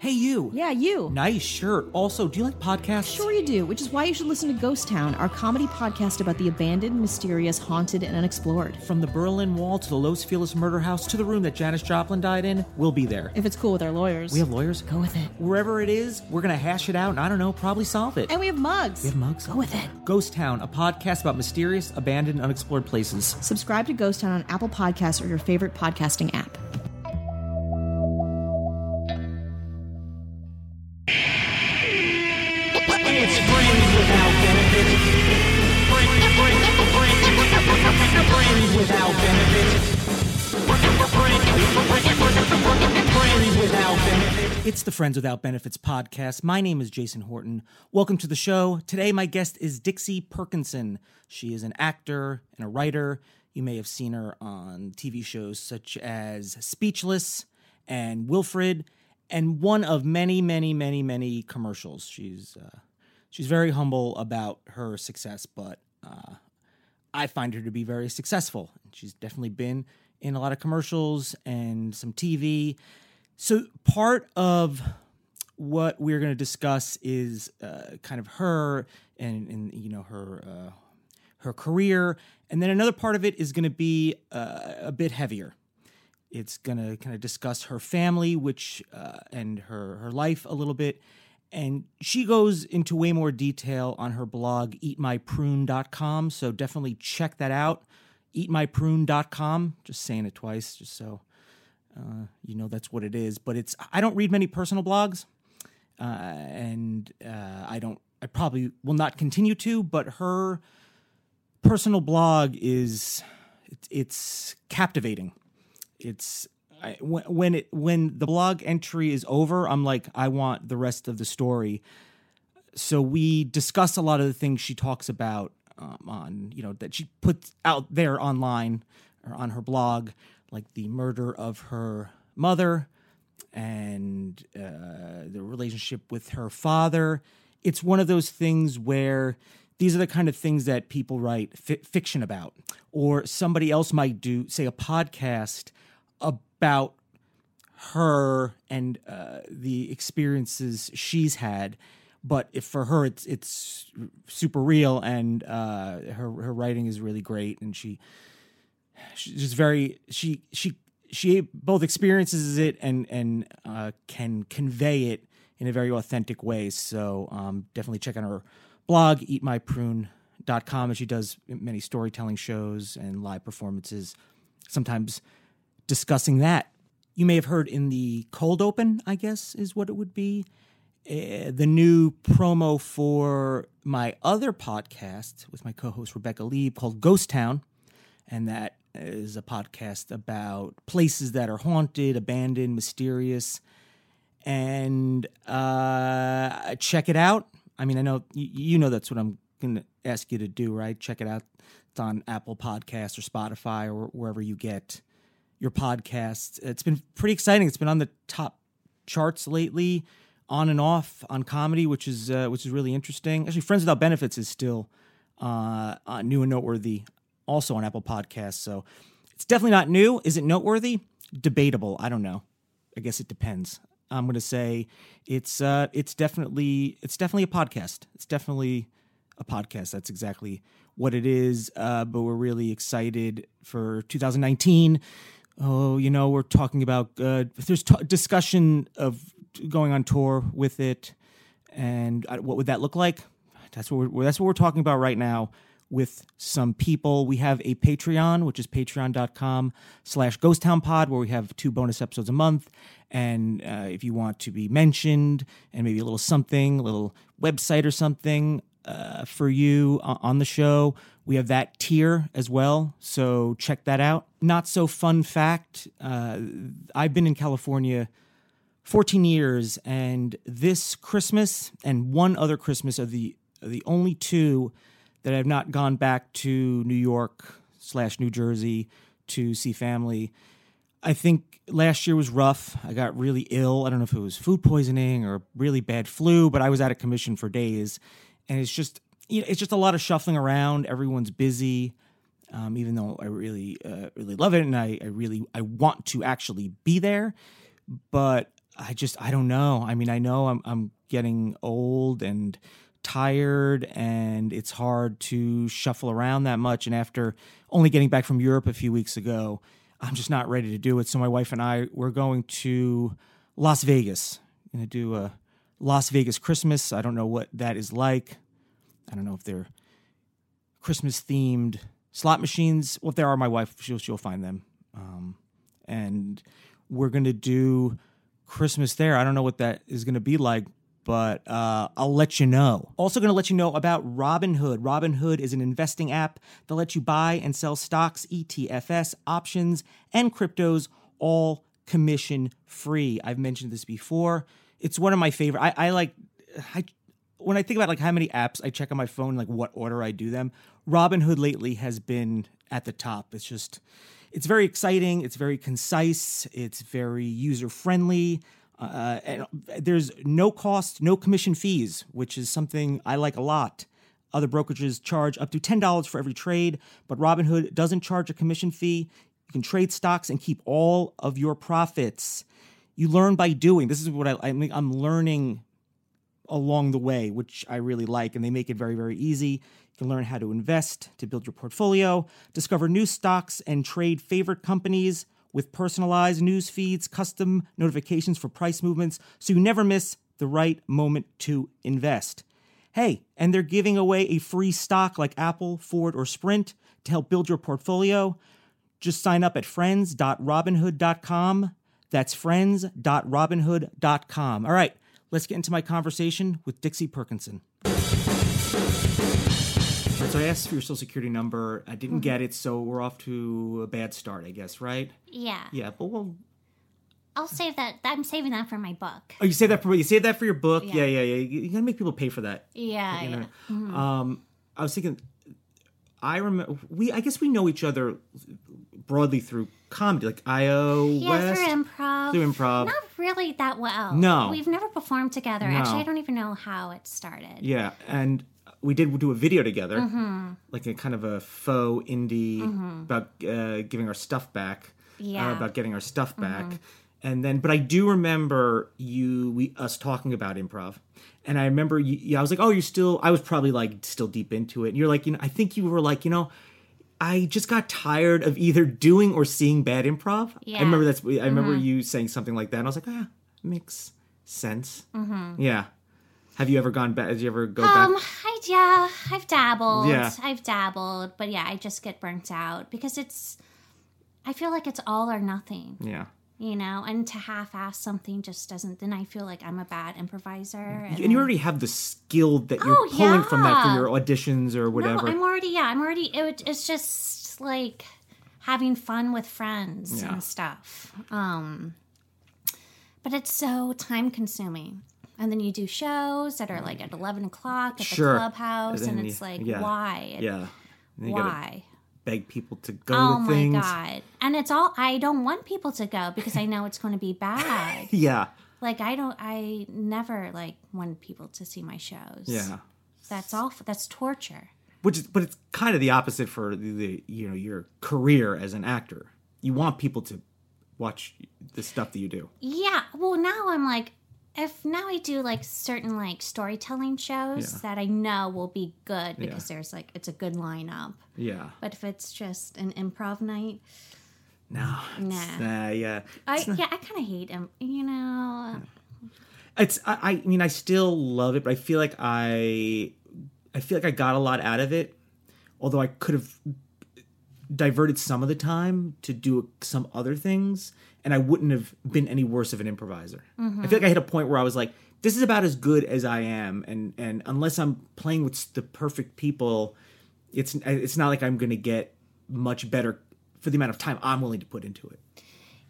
Hey, you. Yeah, you. Nice shirt. Also, do you like podcasts? Sure you do, which is why you should listen to Ghost Town, our comedy podcast about the abandoned, mysterious, haunted, and unexplored. From the Berlin Wall to the Los Feliz murder house to the room that Janis Joplin died in, we'll be there. If it's cool with our lawyers. We have lawyers. Go with it. Wherever it is, we're going to hash it out and I don't know, probably solve it. And we have mugs. We have mugs. Go with it. Ghost Town, a podcast about mysterious, abandoned, unexplored places. Subscribe to Ghost Town on Apple Podcasts or your favorite podcasting app. It's the Friends Without Benefits podcast. My name is Jason Horton. Welcome to the show. Today, my guest is Dixie Perkinson. She is an actor and a writer. You may have seen her on TV shows such as Speechless and Wilfred, and one of many, many, many, many commercials. She's uh, she's very humble about her success, but uh, I find her to be very successful. She's definitely been in a lot of commercials and some TV. So part of what we're going to discuss is uh, kind of her and, and you know her uh, her career, and then another part of it is going to be uh, a bit heavier. It's going to kind of discuss her family, which uh, and her her life a little bit, and she goes into way more detail on her blog eatmyprune.com. So definitely check that out. Eatmyprune.com. Just saying it twice, just so uh, you know that's what it is. But it's I don't read many personal blogs, uh, and uh, I don't. I probably will not continue to. But her personal blog is it's, it's captivating. It's I, when it when the blog entry is over, I'm like I want the rest of the story. So we discuss a lot of the things she talks about um, on you know that she puts out there online or on her blog, like the murder of her mother and uh, the relationship with her father. It's one of those things where these are the kind of things that people write fi- fiction about, or somebody else might do, say, a podcast about her and uh, the experiences she's had. But if for her, it's it's super real, and uh, her her writing is really great, and she she's just very she she she both experiences it and and uh, can convey it in a very authentic way. So um, definitely check out her blog, eatmyprune.com, and she does many storytelling shows and live performances, sometimes discussing that. You may have heard in the cold open, I guess is what it would be, uh, the new promo for my other podcast with my co-host Rebecca Leib called Ghost Town, and that is a podcast about places that are haunted, abandoned, mysterious, and uh, check it out. I mean, I know you, you know that's what I'm going to ask you to do, right? Check it out. It's on Apple Podcasts or Spotify or wherever you get your podcast. It's been pretty exciting. It's been on the top charts lately, on and off on comedy, which is uh, which is really interesting. Actually, Friends Without Benefits is still uh, uh, new and noteworthy, also on Apple Podcasts. So it's definitely not new. Is it noteworthy? Debatable. I don't know. I guess it depends. I'm going to say it's uh, it's definitely it's definitely a podcast. It's definitely a podcast. That's exactly what it is. Uh, but we're really excited for 2019. Oh, you know, we're talking about uh, there's t- discussion of going on tour with it, and uh, what would that look like? That's what we're, that's what we're talking about right now with some people. We have a Patreon, which is patreon.com slash ghosttownpod, where we have two bonus episodes a month. And uh, if you want to be mentioned and maybe a little something, a little website or something, uh, for you on the show. We have that tier as well, so check that out. Not so fun fact: uh, I've been in California 14 years, and this Christmas and one other Christmas are the are the only two that I've not gone back to New York slash New Jersey to see family. I think last year was rough. I got really ill. I don't know if it was food poisoning or really bad flu, but I was out of commission for days, and it's just you know, it's just a lot of shuffling around. Everyone's busy. Um, even though I really, uh, really love it, and I, I really, I want to actually be there, but I just, I don't know. I mean, I know I'm, I'm getting old and tired, and it's hard to shuffle around that much. And after only getting back from Europe a few weeks ago, I'm just not ready to do it. So my wife and I, we're going to Las Vegas. Going to do a Las Vegas Christmas. I don't know what that is like. I don't know if they're Christmas themed slot machines. Well, if there are, my wife she'll she'll find them. Um, and we're gonna do Christmas there. I don't know what that is gonna be like, but uh, I'll let you know. Also, gonna let you know about Robinhood. Robinhood is an investing app that lets you buy and sell stocks, ETFs, options, and cryptos all commission free. I've mentioned this before. It's one of my favorite. I, I like. I when I think about like how many apps I check on my phone, like what order I do them, Robinhood lately has been at the top. It's just, it's very exciting. It's very concise. It's very user friendly. Uh, and there's no cost, no commission fees, which is something I like a lot. Other brokerages charge up to $10 for every trade, but Robinhood doesn't charge a commission fee. You can trade stocks and keep all of your profits. You learn by doing. This is what I, I mean, I'm learning along the way, which I really like, and they make it very, very easy. You can learn how to invest, to build your portfolio, discover new stocks, and trade favorite companies with personalized news feeds, custom notifications for price movements, so you never miss the right moment to invest. Hey, and they're giving away a free stock like Apple, Ford, or Sprint to help build your portfolio. Just sign up at friends.robinhood.com. That's friends.robinhood.com. All right, let's get into my conversation with Dixie Perkinson. So I asked for your social security number. I didn't get it, so we're off to a bad start, I guess, right? Yeah. Yeah, but we'll. I'll save that. I'm saving that for my book. oh, you save that for you save that for your book. Yeah, Yeah. yeah, yeah. You, you gotta make people pay for that. Yeah, you yeah. know? Um, I was thinking, I remember we. I guess we know each other broadly through comedy, like IO Yeah, West. through improv. Through improv. Not really that well. No. We've never performed together. No. Actually, I don't even know how it started. Yeah, and we did do a video together, Mm-hmm. like a kind of a faux indie about uh, giving our stuff back. Yeah. Mm-hmm. uh, about getting our stuff back, and then, but I do remember you, we us talking about improv, and I remember, you, yeah, I was like, oh, you're still. I was probably like still deep into it. And you're like, you know, I think you were like, you know. I just got tired of either doing or seeing bad improv. I Yeah. Mm-hmm. remember that's. I remember you saying something like that, and I was like, ah, makes sense. Mm-hmm. Yeah. Have you ever gone back? Did you ever go Um, back? I yeah, I've dabbled. Yeah. I've dabbled, but yeah, I just get burnt out because it's. I feel like it's all or nothing, Yeah. You know, and to half-ass something just doesn't. Then I feel like I'm a bad improviser. And, And you already have the skill that you're Oh, pulling from that for your auditions or whatever. No, I'm already yeah. I'm already. It, it's just like having fun with friends Yeah. and stuff. Um, but it's so time consuming. And then you do shows that are like at eleven o'clock at Sure. the clubhouse, And and, it's you- like, yeah. why? yeah. Why? Beg people to go Oh to my god! And it's all I don't want people to go because I know it's going to be bad. Yeah. like I don't. I never like want people to see my shows. Yeah. that's awful. That's torture. Which is, but it's kind of the opposite for the, the you know your career as an actor. You want people to watch the stuff that you do. Yeah. Well, now I'm like, if now I do like certain like storytelling shows Yeah. that I know will be good because there's like it's a good lineup. Yeah. But if it's just an improv night, No. Nah. uh, yeah. I yeah, I kind of hate him. You know. It's I, I mean I still love it, but I feel like I I feel like I got a lot out of it. Although I could have diverted some of the time to do some other things, and I wouldn't have been any worse of an improviser. I feel like I hit a point where I was like, "This is about as good as I am," and and unless I'm playing with the perfect people, it's it's not like I'm gonna get much better for the amount of time I'm willing to put into it.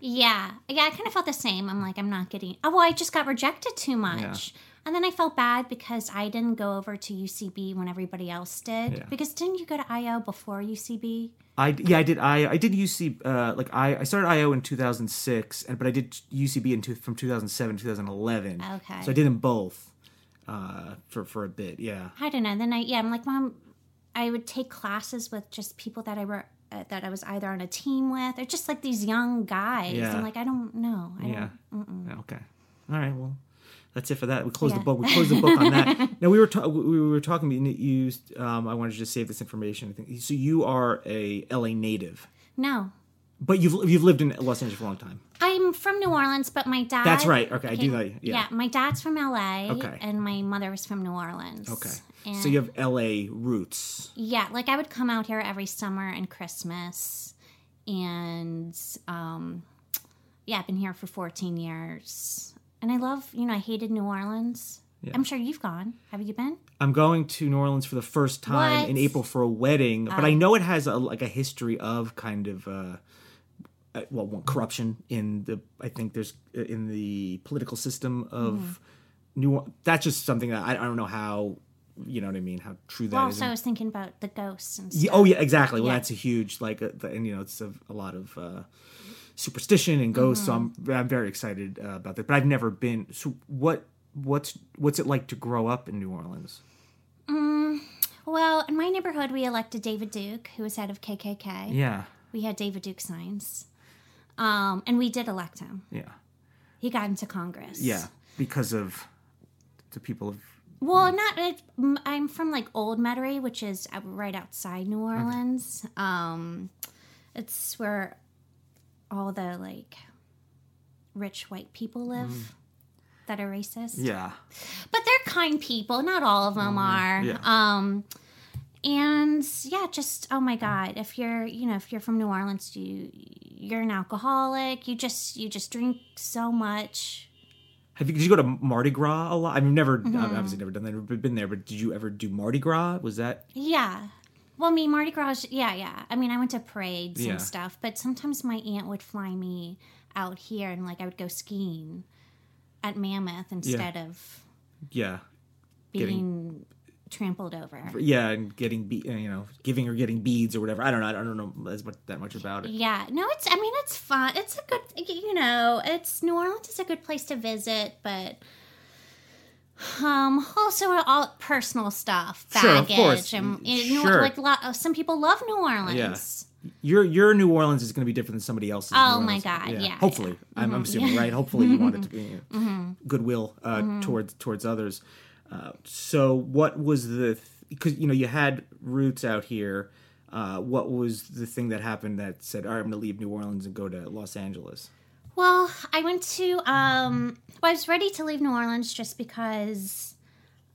Yeah. Yeah, I kind of felt the same. I'm like, I'm not getting. Oh, well, I just got rejected too much. And then I felt bad because I didn't go over to UCB when everybody else did. Yeah. Because didn't you go to IO before UCB? I yeah I did I I did UC uh like I I started IO in 2006 and but I did UCB in two, from 2007 to 2011. Okay. So I did them both uh for for a bit. Yeah. I don't know. Then I, yeah, I'm like, Mom, I would take classes with just people that I were. Uh, that I was either on a team with, or just like these young guys. Yeah. I'm like, I don't know. I Yeah. don't, Okay. All right. Well, that's it for that. We closed the book. We closed the book on that. Now we were ta- we were talking. You used. Um, I wanted to just save this information. I think so. You are a LA native, no. but you've you've lived in Los Angeles for a long time. I'm from New Orleans, but my dad. That's right. Okay, I do know. Yeah. Yeah, my dad's from LA, Okay. and my mother was from New Orleans. Okay. And So you have LA roots. yeah, like I would come out here every summer and Christmas, and um, yeah, I've been here for 14 years, and I love. You know, I hated New Orleans. I'm sure you've gone. Have you been? I'm going to New Orleans for the first time in April for a wedding, but I know it has a, like a history of kind of uh, uh, well, one, corruption in the. I think there's uh, in the political system of New. Or- That's just something that I, I don't know how. You know what I mean? How true that Well, is. also I was thinking about the ghosts and stuff. Yeah, oh yeah, exactly. Well, Yeah. that's a huge like, uh, and you know, it's a, a lot of uh, superstition and ghosts. So I'm Mm-hmm. I'm very excited uh, about that. But I've never been. So what what's what's it like to grow up in New Orleans? Well, in my neighborhood, we elected David Duke, who was head of KKK. Yeah, We had David Duke signs, um, and we did elect him. yeah, He got into Congress. yeah. Because of the people of Well, not. I'm from like Old Metairie, which is uh, right outside New Orleans. Um, it's where all the like rich white people live that are racist. yeah, but they're kind people. Not all of them are. yeah. Um, and yeah, just oh my god, if you're you know if you're from New Orleans, you you're an alcoholic. You just you just drink so much. Have you, did you go to Mardi Gras a lot? I've never, Mm-hmm. I've obviously never done that, never been there. But did you ever do Mardi Gras? Was that Yeah. Well, me Mardi Gras. Yeah, yeah. I mean, I went to parades Yeah. and stuff, but sometimes my aunt would fly me out here, and like I would go skiing at Mammoth instead of yeah, being Getting- trampled over. yeah, and getting be, you know, giving or getting beads or whatever. I don't know. I don't know as much that much about it. Yeah, no, it's. I mean, it's fun. It's a good. You know, it's New Orleans is a good place to visit, but um, also all personal stuff, Sure, of baggage, course. and you know, Sure. like a lot. Some people love New Orleans. Yeah. Your your New Orleans is going to be different than somebody else's. Oh my God, yeah, Hopefully, I'm, I'm assuming, right? Hopefully, you want it to be you know, goodwill uh, towards towards others. Uh, so, what was the because you know you had roots out here. Uh, what was the thing that happened that said, "All right, I'm going to leave New Orleans and go to Los Angeles"? Well, I went to. Um, well, I was ready to leave New Orleans just because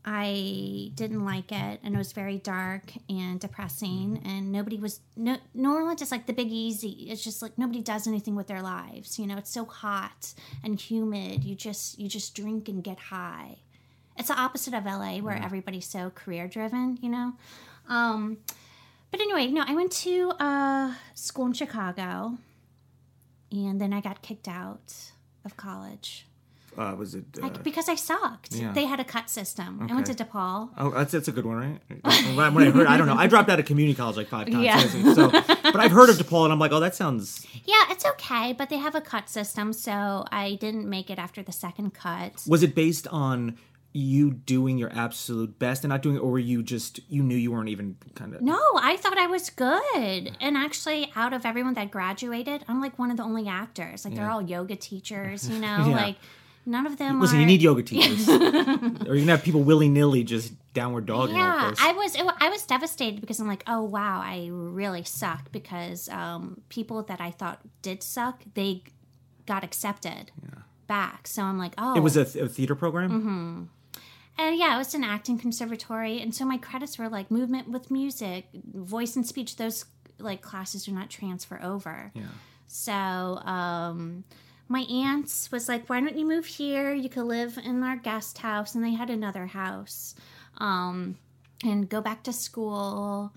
I didn't like it, and it was very dark and depressing, and nobody was. No, New Orleans is like the Big Easy. It's just like nobody does anything with their lives. You know, it's so hot and humid. You just you just drink and get high. It's the opposite of LA, where everybody's so career driven. You know. Um, but anyway, no, I went to uh, school in Chicago and then I got kicked out of college Uh, was it? Uh, like, because I sucked. yeah. They had a cut system. I went to DePaul. Oh, that's that's a good one, right? when I heard, I don't know. I dropped out of community college like five times. Yeah. So, but I've heard of DePaul, and I'm like, oh, that sounds. Yeah, it's okay, but they have a cut system, so I didn't make it after the second cut. Was it based on you doing your absolute best and not doing it, or were you just you knew you weren't even kind of? No, I thought I was good. And actually, out of everyone that graduated, I'm like one of the only actors. Like, they're all yoga teachers, you know? Yeah. Like, none of them Listen, are. you need yoga teachers, or you're gonna have people willy nilly just downward all Yeah. I was it, I was devastated because I'm like, oh wow, I really suck because um, people that I thought did suck, they got accepted back. So I'm like, oh, it was a, th- a theater program. Mm-hmm. And yeah, it was an acting conservatory, and so my credits were like movement with music, voice and speech. Those like classes do not transfer over. Yeah. So um, my aunt was like, "Why don't you move here? You could live in our guest house." And they had another house, um, and go back to school,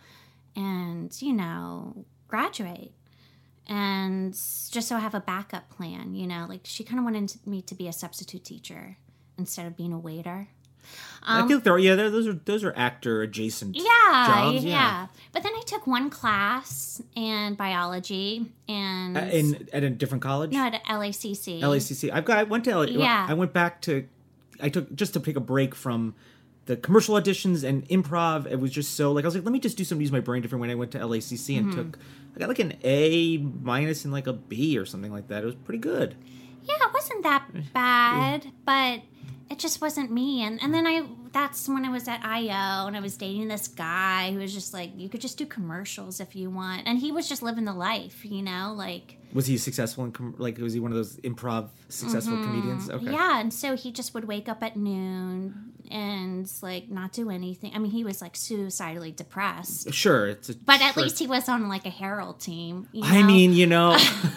and you know, graduate, and just so I have a backup plan. You know, like she kind of wanted me to be a substitute teacher instead of being a waiter. I feel like there are, yeah, those are those are actor adjacent. Yeah, jobs, yeah, yeah. But then I took one class in biology and Uh, in at a different college. no at LACC. LACC. I've got. I went to. L- Yeah. I went back to. I took just to take a break from the commercial auditions and improv. It was just so like I was like, let me just do something. Use my brain different. When I went to LACC and Mm-hmm. took, I got like an A minus and like a B or something like that. It was pretty good. Yeah, it wasn't that bad, but it just wasn't me. And and then I that's when I was at IO and I was dating this guy who was just like, you could just do commercials if you want, and he was just living the life, you know, like. Was he successful in com- like was he one of those improv successful comedians? Okay. Mm-hmm. Yeah, and so he just would wake up at noon and like not do anything. I mean, he was like suicidally depressed, Sure. It's a, but at sure. least he was on like a Herald team. You I mean, you know,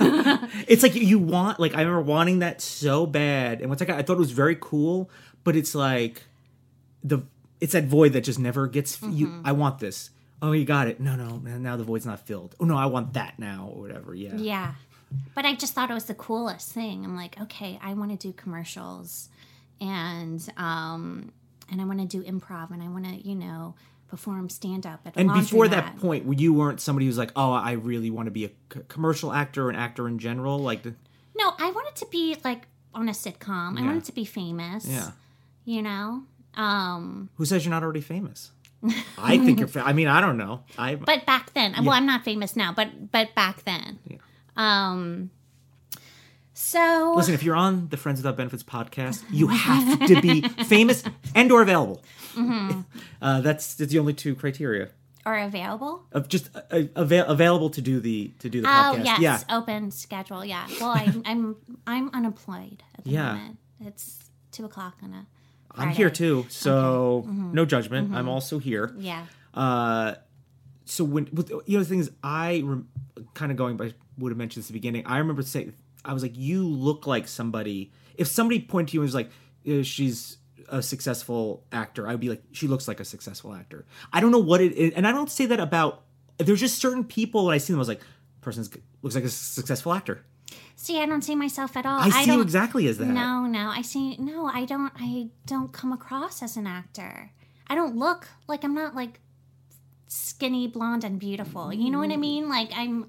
it's like you want like I remember wanting that so bad, and once I got, I thought it was very cool, but it's like the it's that void that just never gets you. Mm-hmm. I want this. Oh, you got it. No, no. Now the void's not filled. Oh no, I want that now or whatever. Yeah. Yeah. But I just thought it was the coolest thing. I'm like, okay, I want to do commercials and um and I want to do improv and I want to, you know, perform stand up at a And before that point, you weren't somebody who's like, oh, I really want to be a c- commercial actor or an actor in general. Like, the, No, I wanted to be like on a sitcom. I wanted to be famous. yeah. You know? Um Who says you're not already famous? I think you're. Fa- I mean, I don't know. I but back then, well, I'm not famous now, but but back then. Um so Listen, if you're on the Friends Without Benefits podcast, you have to be famous and or available. Mm-hmm. Uh, that's that's the only two criteria or available? of just uh, uh, avail- available to do the to do the Oh podcast. yes, Yeah, open schedule. Yeah. Well, I'm I'm I'm unemployed at the Yeah. moment. It's two o'clock on a. I'm here too, so Mm-hmm. no judgment. I'm also here. Yeah. Uh, so when you know the thing is, I rem- kind of going by would have mentioned this at the beginning. I remember saying I was like, you look like somebody. If somebody pointed to you and was like, "Uh, she's a successful actor, I'd be like, she looks like a successful actor. I don't know what it is, and I don't say that about. There's just certain people when I see them, I was like, person looks like a successful actor. See, I don't see myself at all. I see don't, you exactly as that. No, no. I see. No, I don't. I don't come across as an actor. I don't look like I'm not like skinny, blonde, and beautiful. You know what I mean? Like I'm.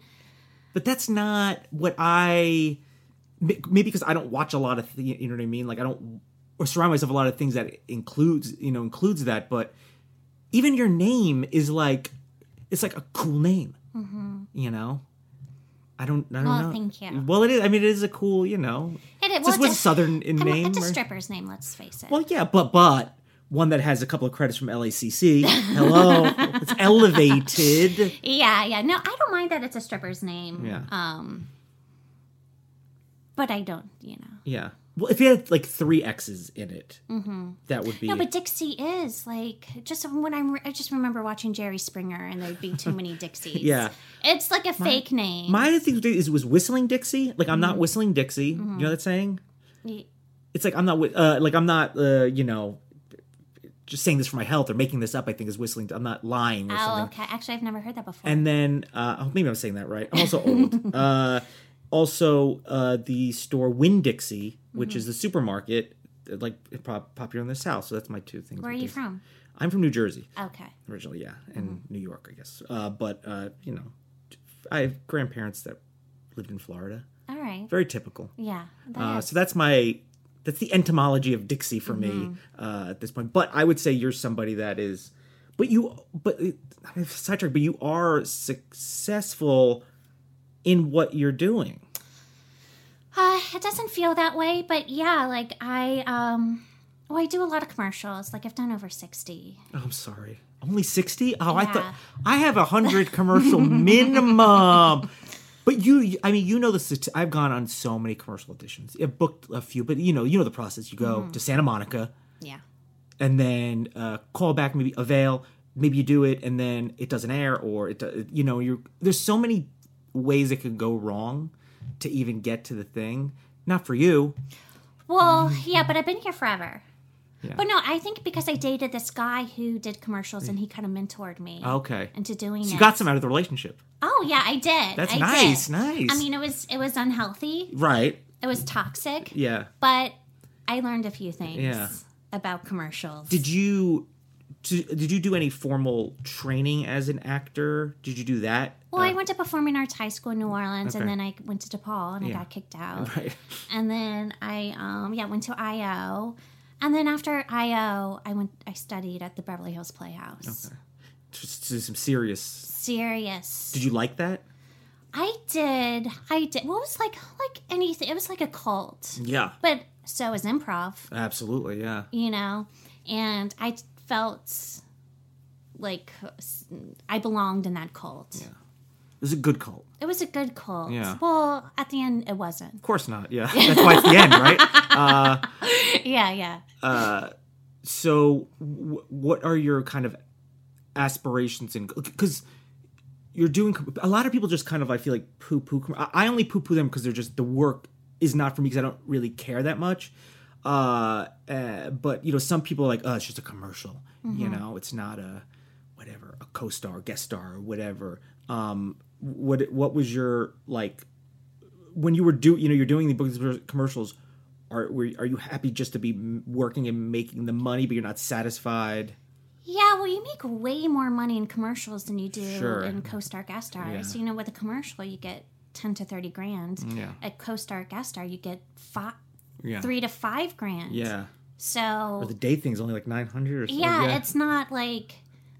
But that's not what I maybe because I don't watch a lot of th- you know what I mean like I don't or surround myself with a lot of things that includes you know includes that but even your name is like it's like a cool name you know I don't I don't Mm-hmm. Well, know thank you. well it is I mean it is a cool you know It, it it's just well, was a southern in I mean, name it's a or- stripper's name. Let's face it. well yeah but but one that has a couple of credits from LACC hello it's elevated Yeah, yeah. No, I don't mind that it's a stripper's name. Yeah. Um, but I don't, you know. yeah well if you had like three X's in it that would be Mm-hmm. No, but Dixie is like just when I'm. I just remember watching Jerry Springer, and there'd be too many Dixies. Yeah. it's like a fake name. My thing is it was whistling Dixie. Like I'm not whistling Dixie. You know that saying? Y- It's like I'm not uh, like I'm not uh, you know just saying this for my health or making this up. I think is whistling. I'm not lying or oh, something. okay. Actually, I've never heard that before. And then uh, oh, maybe I'm saying that right. I'm also old. uh, also, uh, the store Winn Dixie, which Mm-hmm. is the supermarket, uh, like pop- popular in the South. So that's my two things. Where are you from? I'm from New Jersey Okay. originally, yeah, and Mm-hmm. New York, I guess. Uh, but uh, you know, I have grandparents that lived in Florida. All right. Very typical. Yeah. that Uh, so that's my that's the entomology of Dixie for me Mm-hmm. uh, at this point. But I would say you're somebody that is, but you, but uh, sidetrack, but you are successful in what you're doing. Uh, it doesn't feel that way, but yeah, like I um well, I do a lot of commercials. Like I've done over 60. Oh, I'm sorry, only sixty. Oh, I thought I have a hundred commercial minimum. But you, I mean, you know the. I've gone on so many commercial auditions. I've booked a few, but you know, you know the process. You go Mm-hmm. to Santa Monica, Yeah. and then uh, call back, maybe avail, maybe you do it and then it doesn't air or it you know you're there's so many ways it could go wrong to even get to the thing not for you Well, yeah, but I've been here forever. Yeah. But no, I think because I dated this guy who did commercials and he kind of mentored me okay into doing so it. you got some out of the relationship Oh yeah, I did. That's I nice, did. nice. I mean, it was it was unhealthy. right It was toxic. yeah But I learned a few things Yeah. about commercials. did you did did you do any formal training as an actor did you do that well, Uh, I went to performing arts high school in New Orleans, and then I went to DePaul, and Yeah. I got kicked out. right And then I, um, yeah, went to IO, and then after IO, I went, I studied at the Beverly Hills Playhouse. just do some serious Serious. did you like that I did. I did. What was like like anything? It was like a cult, yeah but so was improv. absolutely yeah You know, and I felt like I belonged in that cult. it was a good cult It was a good cult. Yeah. Well, at the end, it wasn't. of course not yeah that's why it's the end right Yeah, yeah. so w- what are your kind of aspirations in because you're doing a lot of people just kind of i feel like poo poo i only poo poo them because they're just the work is not for me because i don't really care that much uh, uh but you know some people are like oh it's just a commercial you know it's not a whatever a co-star guest star or whatever um what what was your like when you were do you know you're doing the books commercials are were, are you happy just to be working and making the money but you're not satisfied Yeah, well, you make way more money in commercials than you do Sure. in co-star guest stars. Yeah. You know, with a commercial, you get ten to thirty grand. Mm, yeah. At co-star guest star, you get five, yeah three to five grand. yeah So or the day thing's only like 900 or something yeah, it's not like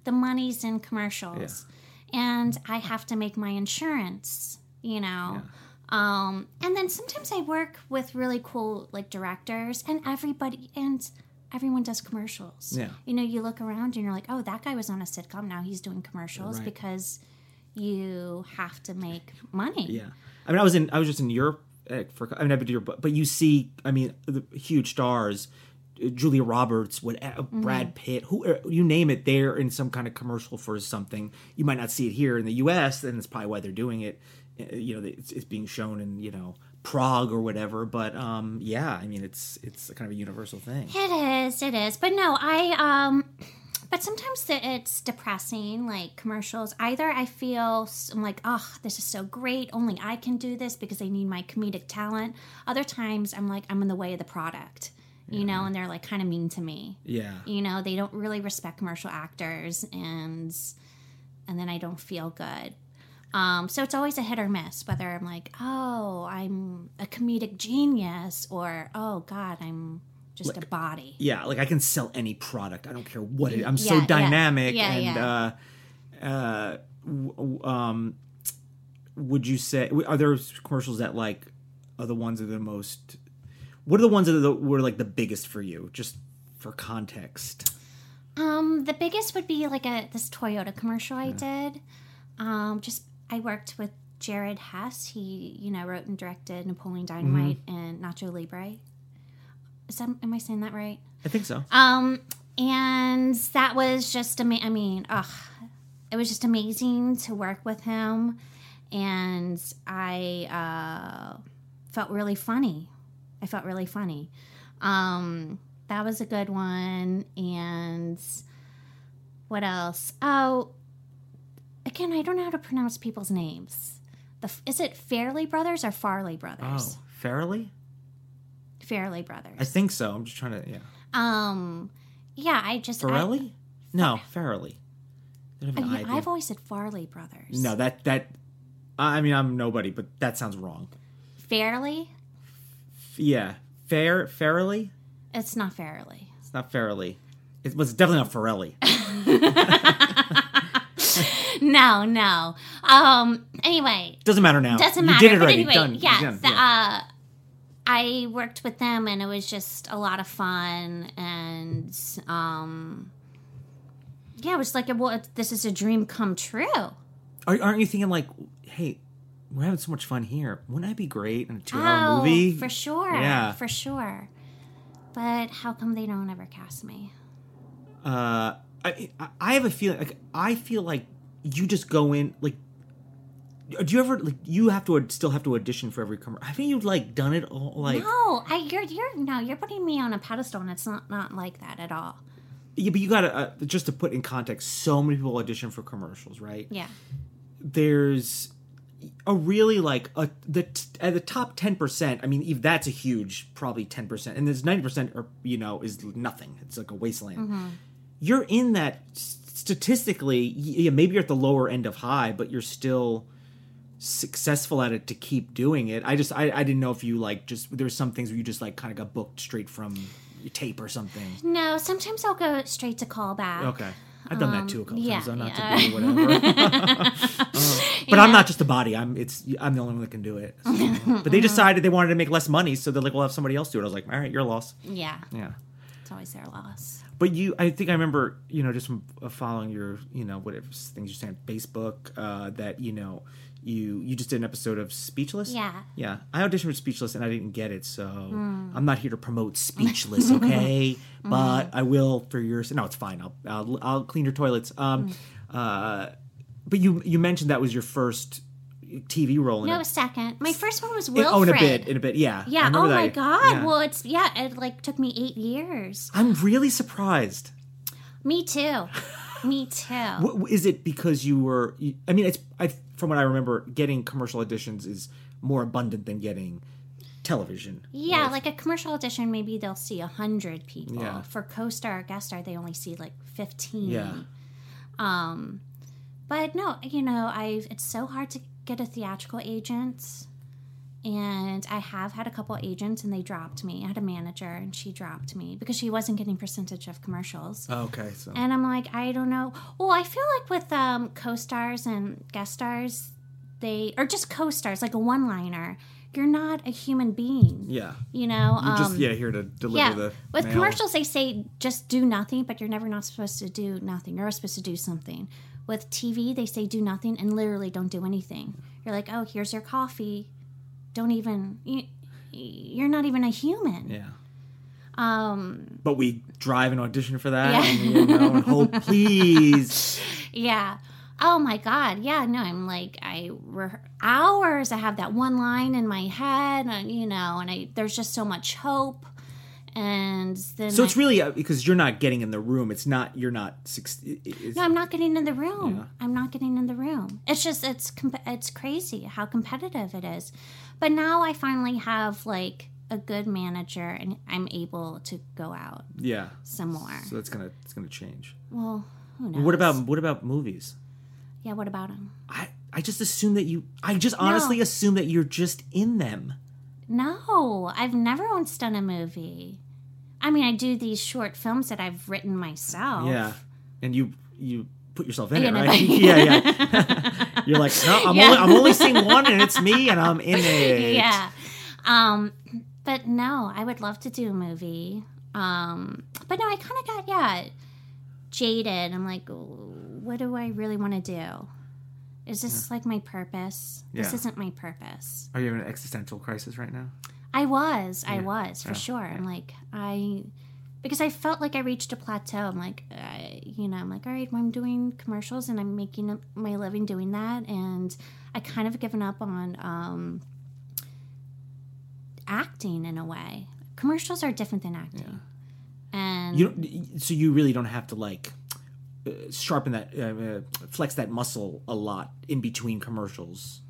the money's in commercials, Yeah. And I have to make my insurance. You know. Um, and then sometimes I work with really cool like directors, and everybody and everyone does commercials. Yeah. You know, you look around and you're like, oh, that guy was on a sitcom. Now he's doing commercials Right. because you have to make money. yeah i mean i was in i was just in europe uh, for i mean i've been to europe but, but you see i mean the huge stars Julia Roberts, what uh, Mm-hmm. Brad Pitt, who uh, you name it, they're in some kind of commercial for something. You might not see it here in the U.S., and it's probably why they're doing it. Uh, You know, it's, it's being shown in you know Prague or whatever. But um, yeah, I mean, it's it's kind of a universal thing. It is, it is. But no, I um but sometimes it's depressing like commercials. Either I feel I'm like, "Oh, this is so great. Only I can do this because they need my comedic talent." Other times I'm like, I'm in the way of the product. You know, and they're like kind of mean to me. Yeah, You know, they don't really respect commercial actors and and then I don't feel good. Um, so it's always a hit or miss whether I'm like, oh, I'm a comedic genius, or oh God, I'm just a body. yeah. Like I can sell any product. I don't care what it. I'm so Yeah, yeah. dynamic Yeah, and yeah. uh, uh, w- um, would you say are there commercials that like are the ones that are the most? What are the ones that are the, were like the biggest for you? Just for context. Um, the biggest would be like a this Toyota commercial I did. Um, just I worked with Jared Hess. He, you know, wrote and directed Napoleon Dynamite and Nacho Libre. Is that am I saying that right? I think so. Um, and that was just ama- I mean, ugh, it was just amazing to work with him, and I uh, felt really funny. I felt really funny. Um, that was a good one. And what else? Oh, again, I don't know how to pronounce people's names. The is it Fairley Brothers or Farley Brothers? Oh, Farrelly? Fairley Brothers. I think so. I'm just trying to. Yeah. Um, yeah, I just Farrelly? No, Farrelly. They don't have I, do I've always said Farley Brothers. No, that that. I mean, I'm nobody, but that sounds wrong. Fairly? Yeah, fair, fairly. It's not Fairly. It's not fairly. It was definitely not Farrelly. No, no. Um. Anyway, Doesn't matter now. doesn't you matter. did it already. anyway, Done. yeah. Done. the- uh, I worked with them, and it was just a lot of fun, and um. Yeah, it was like, well, this is a dream come true. Are, aren't you thinking like, hey, we're having so much fun here. Wouldn't that be great in a two-hour oh, movie? for sure. Yeah. for sure. But how come they don't ever cast me? Uh, I I- I have a feeling like I feel like you just go in like. Do you ever like you have to still have to audition for every commercial? Haven't you like done it all like? no, I you're you're no, you're putting me on a pedestal, and it's not not like that at all. Yeah, but you gotta uh, just to put in context. So many people audition for commercials, right? Yeah. there's a really like a the t- at the top 10% i mean if that's a huge probably 10% and there's 90% or you know is nothing it's like a wasteland you're in that statistically yeah maybe you're at the lower end of high but you're still successful at it to keep doing it i just i, I didn't know if you like just there's some things where you just like kind of got booked straight from tape or something No, sometimes I'll go straight to callback. okay I've done that too a couple Um, yeah, times. I'm not yeah. to do whatever. Uh, but I'm not just a body. I'm it's I'm the only one that can do it. So- but they decided they wanted to make less money, so they're like, "We'll have somebody else do it." I was like, "All right, your loss." Yeah. Yeah. It's always their loss. But you, I think I remember, you know, just from uh, following your, you know, whatever things you're saying, on Facebook, uh, that you know, you you just did an episode of Speechless. Yeah. Yeah, I auditioned for Speechless and I didn't get it, so Hmm. I'm not here to promote Speechless, okay? but I will for yours. No, it's fine. I'll I'll, I'll clean your toilets. Um, Hmm. uh, but you you mentioned that was your first TV role. In No, a, second. My first one was Wilfred. oh, in a bit, in a bit, yeah. Yeah. Oh that. my god. Yeah. Well, it's yeah. It like took me eight years. I'm really surprised. Me too. Me too. Is it because you were? I mean, it's I, from what I remember, getting commercial auditions is more abundant than getting television. Yeah, like a commercial audition, maybe they'll see a hundred people. Yeah. For co-star or guest star, they only see like fifteen. Yeah. Um, but no, you know, I it's so hard to get a theatrical agent, and I have had a couple agents, and they dropped me. I had a manager, and she dropped me because she wasn't getting percentage of commercials. Oh, okay, so And I'm like, I don't know. Well, I feel like with um, co-stars and guest stars, they or just co-stars, like a one-liner. You're not a human being. yeah, You know. you're just um, yeah here to deliver yeah. the With mail. commercials, they say just do nothing, but you're never not supposed to do nothing. You're supposed to do something. With TV, they say do nothing and literally don't do anything. You're like, oh, here's your coffee. Don't even. You, you're not even a human. Yeah, Um. but we drive and audition for that, Yeah. and, you know, and hope please. Yeah. Oh my God. Yeah. No, I'm like I re- hours. I have that one line in my head, and you know, and I there's just so much hope. And then So I- it's really uh, because you're not getting in the room. It's not you're not No, I'm not getting in the room. Yeah. I'm not getting in the room. It's just it's it's crazy how competitive it is. But now I finally have like a good manager and I'm able to go out yeah. some more. So that's gonna it's gonna change. well, who knows? What about what about movies? Yeah, what about them I I just assume that you. I just honestly assume that you're just in them. No, I've never once done a movie. I mean, I do these short films that I've written myself. Yeah, and you you put yourself in it, right? yeah, yeah. You're like, no, I'm Yeah. only I'm only seeing one, and it's me, and I'm in it. yeah. Um, but no, I would love to do a movie. Um, but no, I kind of got yeah jaded. I'm like, what do I really want to do? Is this like my purpose? This isn't my purpose. Are you in an existential crisis right now? I was, I was for Yeah. sure. I'm like, I because I felt like I reached a plateau. I'm like, I, you know, I'm like, all right, well, I'm doing commercials and I'm making my living doing that, and I kind of given up on um, acting in a way. Commercials are different than acting, and You don't, so you really don't have to like uh, sharpen that, uh, uh, flex that muscle a lot in between commercials.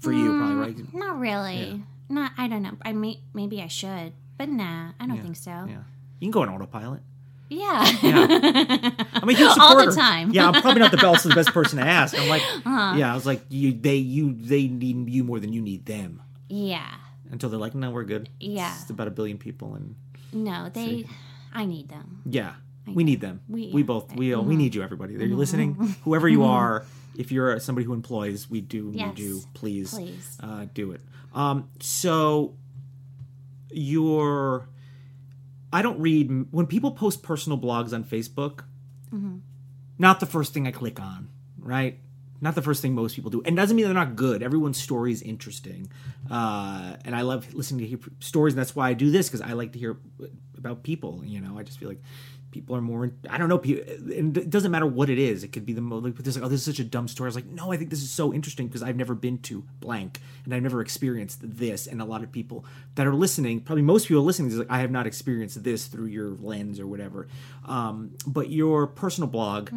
For you, Mm. probably right. not really. Not, I don't know. I may, maybe I should, but nah, I don't think so. Yeah, you can go on autopilot. Yeah. Yeah. I'm a huge All the time. Uh-huh. Yeah, I'm probably not the best, the best person to ask. I'm like, uh-huh. yeah, I was like, you, they, you, they need you more than you need them. yeah. Until they're like, no, we're good. Yeah. it's about a billion people, and No, they. I need them. yeah, we need them. We- We, both, we, all we mm-hmm. need you, everybody. Are you mm-hmm. listening? Whoever you mm-hmm. are, if you're somebody who employs, we do Yes. need you. Please, Please. Uh, do it. Um, so your, I don't read when people post personal blogs on Facebook. Mm-hmm. Not the first thing I click on, right? Not the first thing most people do, and doesn't mean they're not good. Everyone's story is interesting, uh, and I love listening to hear stories, and that's why I do this because I like to hear about people. You know, I just feel like people are more. I don't know. And it doesn't matter what it is. It could be the most like like, oh, this is such a dumb story. I was like, no, I think this is so interesting because I've never been to blank and I've never experienced this. And a lot of people that are listening, probably most people listening, is like, I have not experienced this through your lens or whatever. Um, but your personal blog,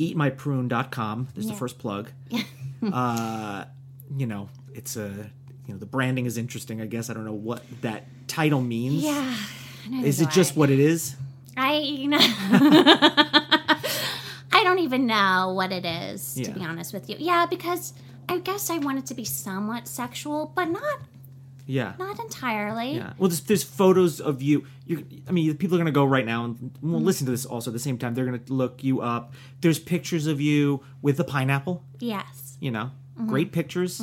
eatmyprune.com, is the first plug. uh, you know, it's a you know the branding is interesting. I guess I don't know what that title means. Yeah. Is it just what it is? I you know I don't even know what it is to be honest with you. Yeah, because I guess I want it to be somewhat sexual, but not Yeah. not entirely. Yeah. Well, there's, there's photos of you. You, I mean, people are gonna go right now and we'll Mm-hmm. listen to this also at the same time. They're gonna look you up. There's pictures of you with the pineapple. Yes. You know, Mm-hmm. great pictures.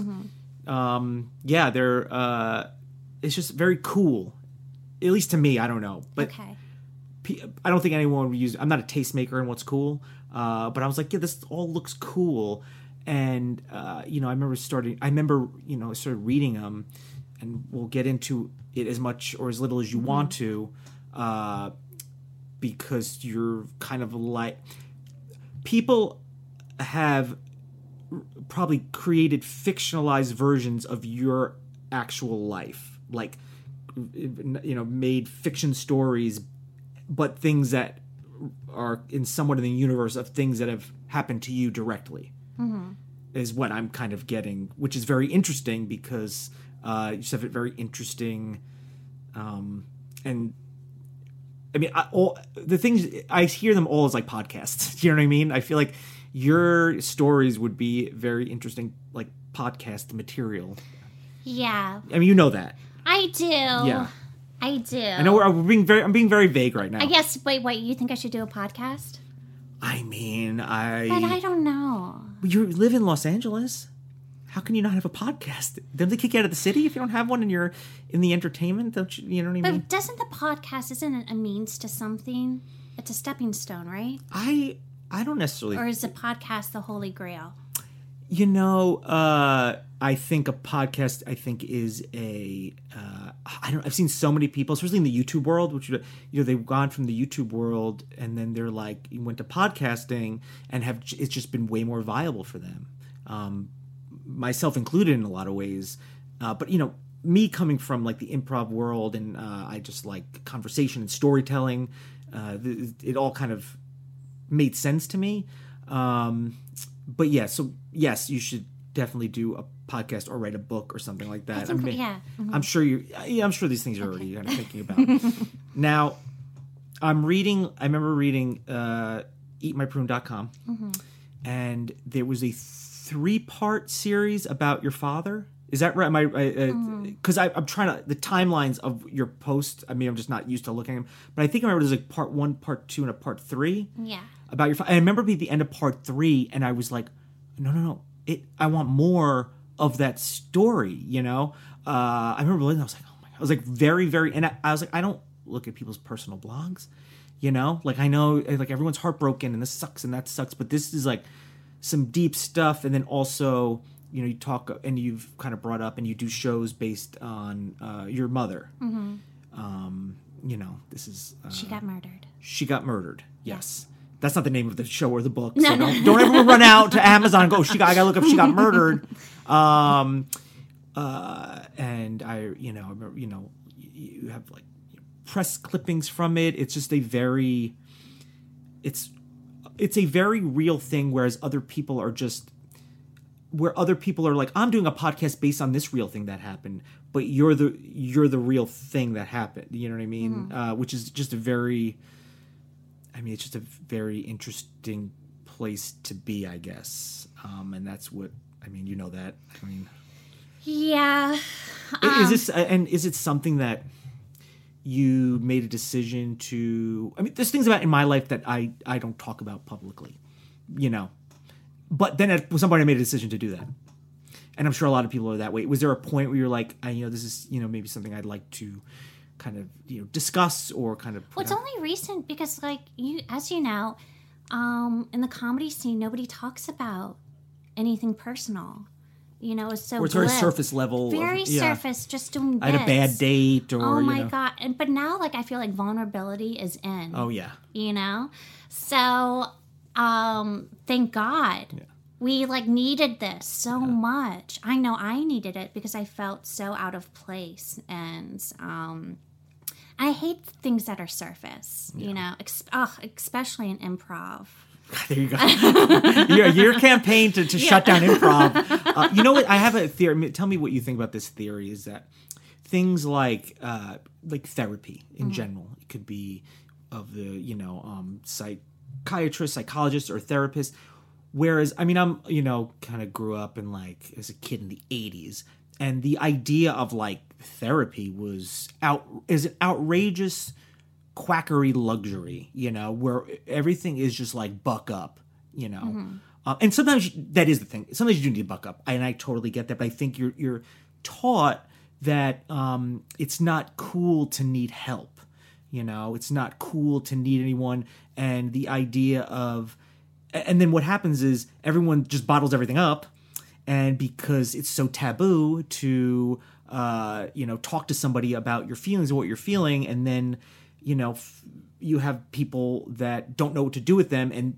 Um, yeah, they're. Uh, it's just very cool. At least to me, I don't know, but Okay. I don't think anyone would use. I'm not a tastemaker in what's cool, uh, but I was like, yeah, this all looks cool, and uh, you know, I remember starting. I remember, you know, I started reading them, and we'll get into it as much or as little as you want to, uh, because you're kind of like people have probably created fictionalized versions of your actual life like you know made fiction stories but things that are in somewhat in the universe of things that have happened to you directly is what i'm kind of getting which is very interesting because uh, you just have a very interesting um, and I mean, I, all the things I hear them all as like podcasts. you know what I mean? I feel like your stories would be very interesting, like podcast material. Yeah. I mean, you know that. I do. Yeah. I do. I know we're, we're being very. I'm being very vague right now. I guess wait, wait, you think I should do a podcast? I mean, I. But I don't know. You live in Los Angeles. How can you not have a podcast? Don't they kick you out of the city if you don't have one and you're in the entertainment? Don't you? You know what I mean? But doesn't the podcast isn't it a means to something? It's a stepping stone, right? I. I don't necessarily Or is the podcast the holy grail? You know, uh, I think a podcast. I think is a. Uh, I don't. I've seen so many people, especially in the YouTube world, which you know they've gone from the YouTube world and then they're like went to podcasting and have it's just been way more viable for them, um, myself included in a lot of ways. Uh, but you know, me coming from like the improv world and uh, I just like conversation and storytelling. Uh, it all kind of made sense to me. Um, but yeah, so yes, you should definitely do a podcast or write a book or something like that. I'm, yeah, mm-hmm. I'm sure you. Yeah, I'm sure these things you're already kind of thinking about. now, I'm reading. I remember reading uh, EatMyPrune.com, Mm-hmm. and there was a three part series about your father. Is that right? Am I Mm-hmm. because I, I'm trying to the timelines of your post. I mean, I'm just not used to looking at them, but I think I remember there's like part one, part two, and a part three Yeah. about your. fa- I remember being the end of part three, and I was like, no, no, no. It. I want more of that story. You know. Uh, I remember looking. I was like, oh my god. I was like very, very, and I, I was like, I don't look at people's personal blogs. You know, like I know, like everyone's heartbroken, and this sucks, and that sucks, but this is like some deep stuff, and then also. You know, you talk and you've kind of brought up, and you do shows based on uh, your mother. Um, you know, this is uh, She got murdered. she got murdered. Yes. That's not the name of the show or the book. So don't, don't ever run out to Amazon and go, she got, I gotta look up she got murdered. Um, uh, and I, you know, I remember, you know, you you have like press clippings from it. It's just a very, it's, it's a very real thing. Whereas other people are just, where other people are like, I'm doing a podcast based on this real thing that happened, but you're the you're the real thing that happened. You know what I mean? Uh, which is just a very, I mean, it's just a very interesting place to be, I guess. Um, and that's what I mean. You know that. I mean, Yeah. I- is this and is it something that you made a decision to? I mean, there's things about in my life that I I don't talk about publicly. You know, but then at some point I made a decision to do that. And I'm sure a lot of people are that way. Was there a point where you're like, I, you know, this is, you know, maybe something I'd like to kind of, you know, discuss or kind of. Well, it's only recent because, like you, as you know, um, in the comedy scene, nobody talks about anything personal. You know, it was so Or it's very surface level. of- very yeah. surface, just doing. I had a bad date, or Oh you my know. god! And but now, like, I feel like vulnerability is in. Oh yeah, you know so um thank god we like needed this so much i know i needed it because i felt so out of place and um i hate things that are surface you know ex- oh, especially in improv there you go. your, your campaign to, to shut down improv. Uh, you know what? I have a theory. Tell me what you think about this theory. Is that things like uh, like therapy in general? It could be of the you know um, psychiatrist, psychologist, or therapist. Whereas, I mean, I'm you know kind of grew up in like as a kid in the '80s, and the idea of like therapy was out is an outrageous quackery luxury, you know, where everything is just like buck up, you know. Uh, and sometimes you, that is the thing. Sometimes you do need to buck up, and I totally get that. But I think you're you're taught that um, it's not cool to need help. You know, it's not cool to need anyone, and the idea of, and then what happens is everyone just bottles everything up, and because it's so taboo to uh, you know talk to somebody about your feelings and what you're feeling and then you know f- you have people that don't know what to do with them and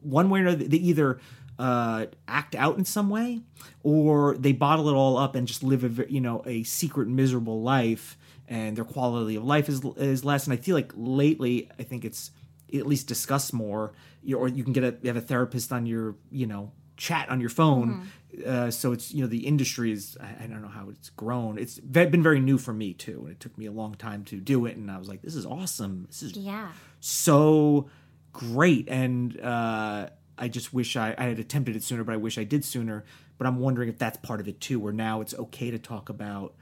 one way or another they either uh, act out in some way or they bottle it all up and just live a you know a secret miserable life and their quality of life is is less. And i feel like lately i think it's at least discussed more or you can get a you have a therapist on your you know chat on your phone uh, so it's you know the industry is I, I don't know how it's grown. It's been very new for me too and it took me a long time to do it and i was like this is awesome. This is yeah. so great. And uh, i just wish I, I had attempted it sooner but i wish i did sooner. But i'm wondering if that's part of it too where now it's okay to talk about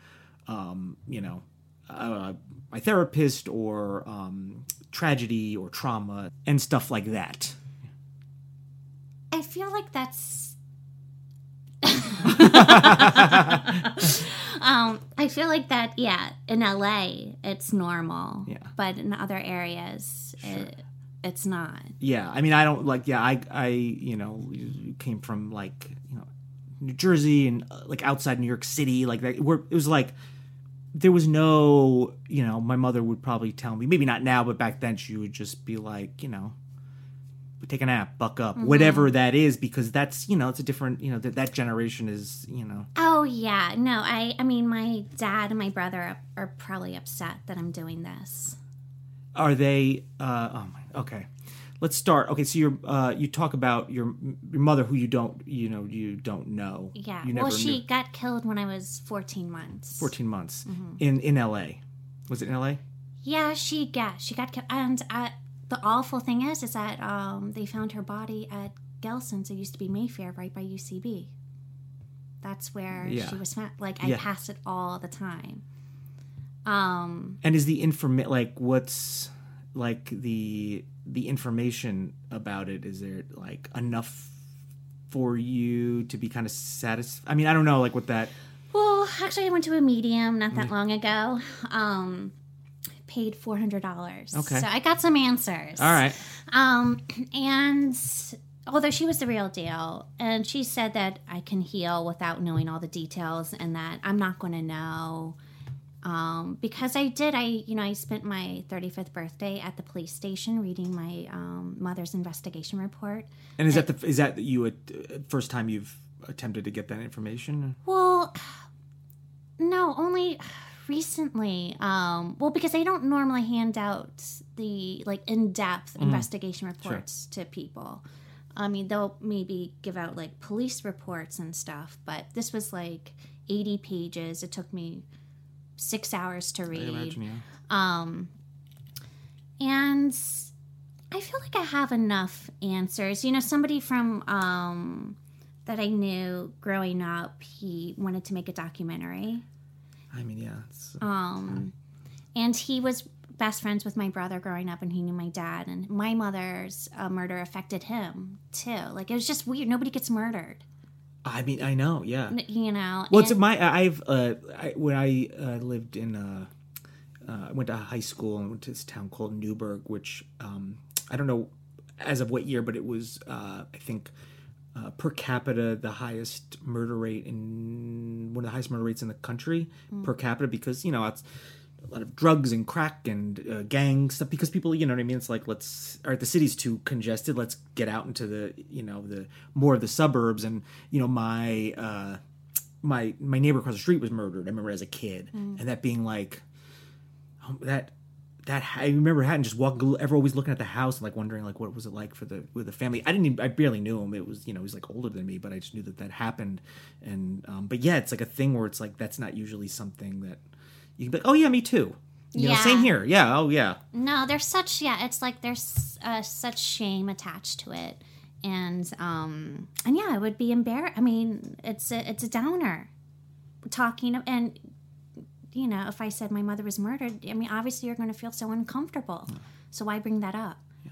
um, you know uh, my therapist or um, tragedy or trauma and stuff like that i feel like that's um i feel like that yeah in la it's normal Yeah. but in other areas it, it's not yeah i mean i don't like yeah i i you know came from like you know new jersey and uh, like outside new york city like that where it was like there was no you know my mother would probably tell me maybe not now but back then she would just be like you know take a nap buck up whatever that is because that's you know it's a different you know that that generation is you know Oh yeah, no, I I mean my dad and my brother are, are probably upset that I'm doing this. are they uh oh my okay let's start okay so you're uh you talk about your your mother who you don't you know you don't know Yeah. you never well, she knew. got killed when I was 14 months. 14 months Mm-hmm. in in LA. Was it in LA? Yeah, she got she got killed, and uh, the awful thing is, is that um they found her body at Gelson's. It used to be Mayfair, right by UCB. That's where Yeah. she was found. Like I Yeah. pass it all the time. Um. And is the informa like what's like the the information about it is there like enough for you to be kind of satisfied? I mean, I don't know like what that Well, actually, I went to a medium not Mm. that long ago. Um, paid four hundred dollars. Okay. so I got some answers. All right. Um, and although she was the real deal, and she said that I can heal without knowing all the details, and that I'm not going to know. Um, because I did, I you know I spent my 35th birthday at the police station reading my um, mother's investigation report. And is that the is that you at uh, first time you've attempted to get that information? Well, no, only recently. Um, well, because they don't normally hand out the like in-depth investigation reports to people. I mean, they'll maybe give out like police reports and stuff, but this was like 80 pages. It took me six hours to read. imagine, yeah. Um, and I feel like I have enough answers. You know, somebody from um, that I knew growing up, he wanted to make a documentary. I mean, yeah. It's, Um, and he was best friends with my brother growing up, and he knew my dad. And my mother's uh, murder affected him too. Like it was just weird. Nobody gets murdered, I mean, I know, yeah. you know. Well, it's and- my I've uh I, when I uh, lived in uh, uh went to high school and went to this town called Newburgh, which um I don't know as of what year, but it was uh I think uh, per capita the highest murder rate in one of the highest murder rates in the country per capita because you know it's a lot of drugs and crack and uh, gang stuff because people you know what I mean? It's like let's all right the city's too congested let's get out into the you know the more of the suburbs. And you know my uh my my neighbor across the street was murdered I remember as a kid. And that being like um, that that I remember having just walking, ever always looking at the house and like wondering like what was it like for the with the family. I didn't, even, I barely knew him. It was you know he was like older than me, but I just knew that that happened. And um, but yeah, it's like a thing where it's like that's not usually something that you can be like, oh yeah, me too. You know, Yeah. same here. Yeah, oh yeah, No, there's such yeah. It's like there's uh, such shame attached to it, and um and yeah, it would be embarrassed. I mean, it's a it's a downer. Talking and you know, if I said my mother was murdered, I mean, obviously you're going to feel so uncomfortable. So why bring that up? Yeah.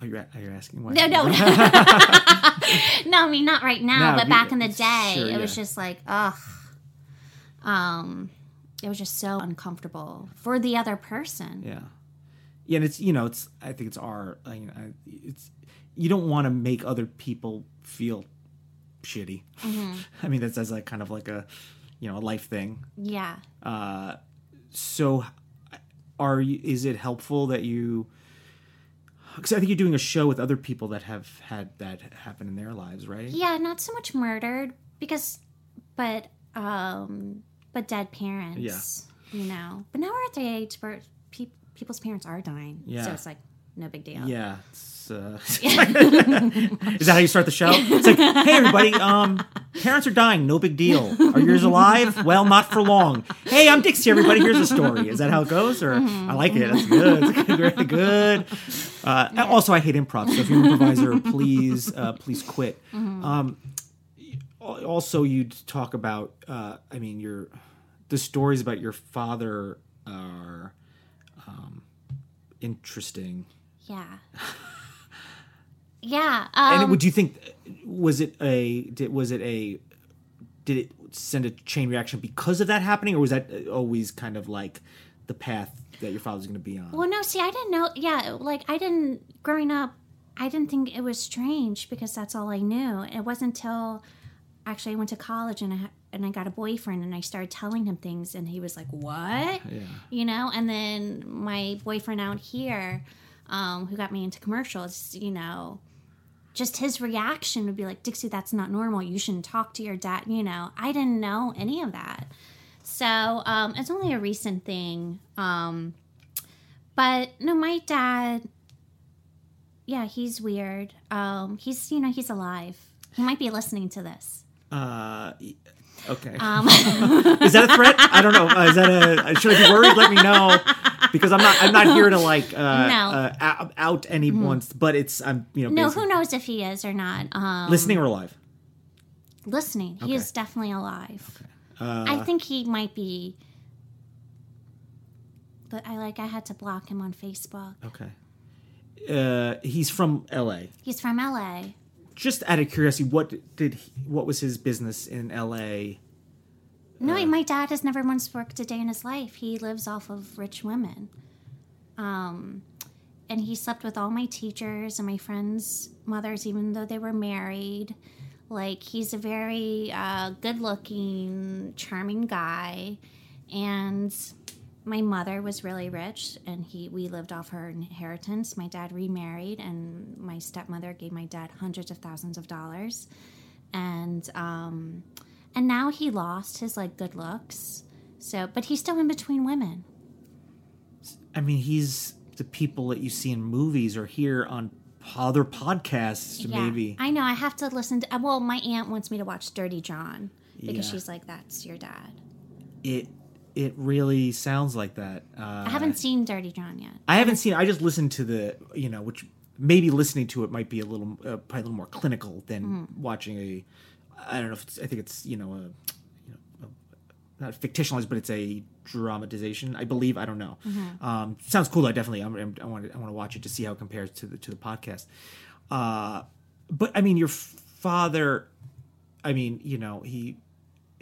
Are you, are you asking why? No, no, no. no, I mean not right now, No, but back in the day, sure, it was yeah. just like, ugh. Um, it was just so uncomfortable for the other person. Yeah, yeah, and it's you know it's I think it's our uh, you know I- it's you don't want to make other people feel shitty. I mean that's as like kind of like a you know a life thing. Yeah. Uh, so are you? Is it helpful that you? Because I think you're doing a show with other people that have had that happen in their lives, right? Yeah, not so much murdered because, but um, but dead parents. Yeah. You know, but now we're at the age where pe- people's parents are dying. Yeah. So it's like no big deal. Yeah. Uh, is that how you start the show? It's like, hey everybody, um, parents are dying, no big deal. Are yours alive? Well, not for long. Hey, I'm Dixie. Everybody, here's a story. Is that how it goes? Or I like it. That's good. That's good. Very good. Uh, Also, I hate improv. So if you're an improviser, please, uh, please quit. Um, also, you talk about. Uh, I mean, your the stories about your father are um, interesting. Yeah. yeah. Um, and would you think was it a did, was it a did it send a chain reaction because of that happening or was that always kind of like the path that your father's going to be on Well, no, see, I didn't know. Yeah, like I didn't growing up. I didn't think it was strange because that's all I knew. It wasn't until actually I went to college and I and I got a boyfriend and I started telling him things and he was like, "What?" yeah You know. And then my boyfriend out here, um, who got me into commercials, you know, just his reaction would be like, "Dixie, that's not normal. You shouldn't talk to your dad." You know, I didn't know any of that. So um, it's only a recent thing. Um, but no, my dad, yeah, he's weird. Um, he's you know he's alive. He might be listening to this. uh okay Um, is that a threat i don't know uh, is that a should i be worried let me know because i'm not i'm not here to like uh, No. uh out, out anyone's but it's i'm you know no, basically- who knows if he is or not. Um, listening or alive listening. He is definitely alive. uh, I think he might be. But I like I had to block him on Facebook. okay uh he's from la He's from LA. Just out of curiosity what did he, what was his business in la No, my dad has never once worked a day in his life. He lives off of rich women. Um, and he slept with all my teachers and my friends' mothers, even though they were married. Like, he's a very uh, good looking, charming guy. And my mother was really rich, and he we lived off her inheritance. My dad remarried, and my stepmother gave my dad hundreds of thousands of dollars. And, um, and now he lost his like good looks so but he's still in between women I mean, he's the people that you see in movies or hear on other podcasts, maybe. i know i have to listen to well my aunt wants me to watch dirty john because Yeah. she's like that's your dad It it really sounds like that. Uh, i haven't seen dirty john yet I haven't seen. I just listened to the you know, which maybe listening to it might be a little uh, probably a little more clinical than Mm-hmm. watching a. I don't know if it's. I think it's you know a. You know, a, not fictionalized, but it's a dramatization. I believe. I don't know. Mm-hmm. Um, sounds cool. I definitely. I'm, I'm, I want. To, I want to watch it to see how it compares to the to the podcast. Uh, but I mean, your father. I mean, you know, he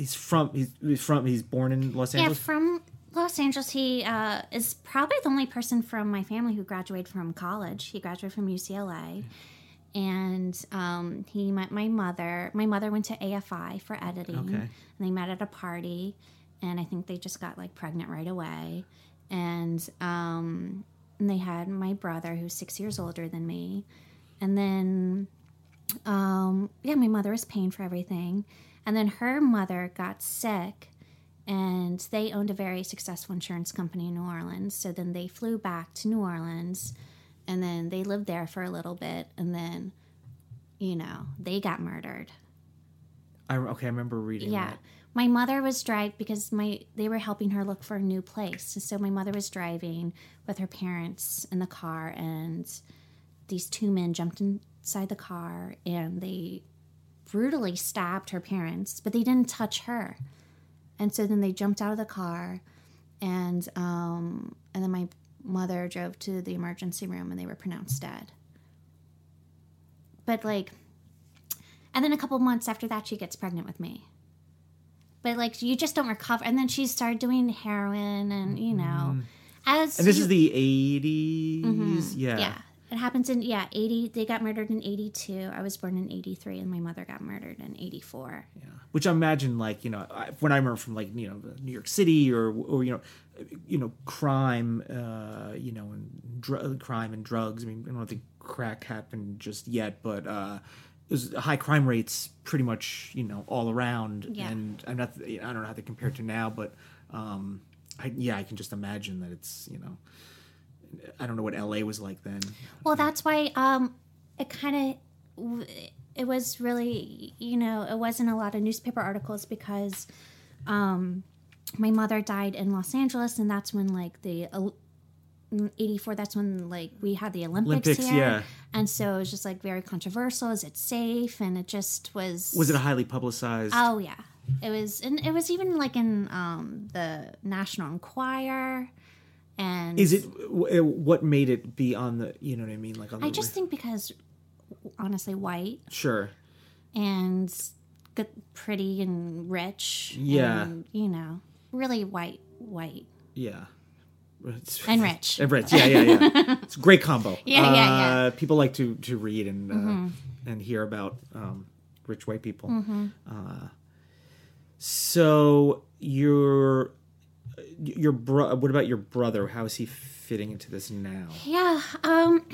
he's from he's, he's from he's born in Los Angeles. yeah from los angeles he uh, is probably the only person from my family who graduated from college he graduated from ucla and um, he met my mother. My mother went to AFI for editing, Okay. and they met at a party, and I think they just got like pregnant right away, and um, and they had my brother who's six years older than me, and then um, yeah, my mother was paying for everything, and then her mother got sick, and they owned a very successful insurance company in New Orleans. So then they flew back to New Orleans, and then they lived there for a little bit, and then, you know, they got murdered. I, okay, I remember reading Yeah. that. My mother was driving because my they were helping her look for a new place. So my mother was driving with her parents in the car and these two men jumped inside the car and they brutally stabbed her parents, but they didn't touch her. And so then they jumped out of the car and um and then my mother drove to the emergency room and they were pronounced dead. But like and then a couple months after that she gets pregnant with me but like you just don't recover and then she started doing heroin and you know as And this you- is the 80s? Yeah. yeah it happens in yeah 80 they got murdered in 82 i was born in 83 and my mother got murdered in 84 Yeah, Which I imagine, like, you know, I, when I remember from, like, you know, New York City or, or you know, you know, crime, uh, you know, and dr- crime and drugs. I mean, I don't think crack happened just yet, but uh, it was high crime rates pretty much, you know, all around. Yeah. And I'm not, I don't know how to compare it to now, but um, I, yeah, I can just imagine that it's, you know, I don't know what LA was like then. well that's why um it kind of it was really you know it wasn't a lot of newspaper articles because um my mother died in los angeles and that's when like the uh, 84 that's when like we had the olympics, Olympics, here yeah. and so it was just like very controversial is it safe and it just was Was it highly publicized? oh yeah it was and it was even like in um the national enquirer and Is it what made it be on the? You know what I mean? Like on the i just think because honestly white sure. and good pretty and rich Yeah. and you know really white white Yeah. And rich And rich. Yeah, yeah, yeah. It's a great combo. Yeah, yeah, yeah. Mm-hmm. Uh, people like to to read and uh, and hear about um, rich white people. Uh, so your your bro. What about your brother? How is he fitting into this now? Yeah. Um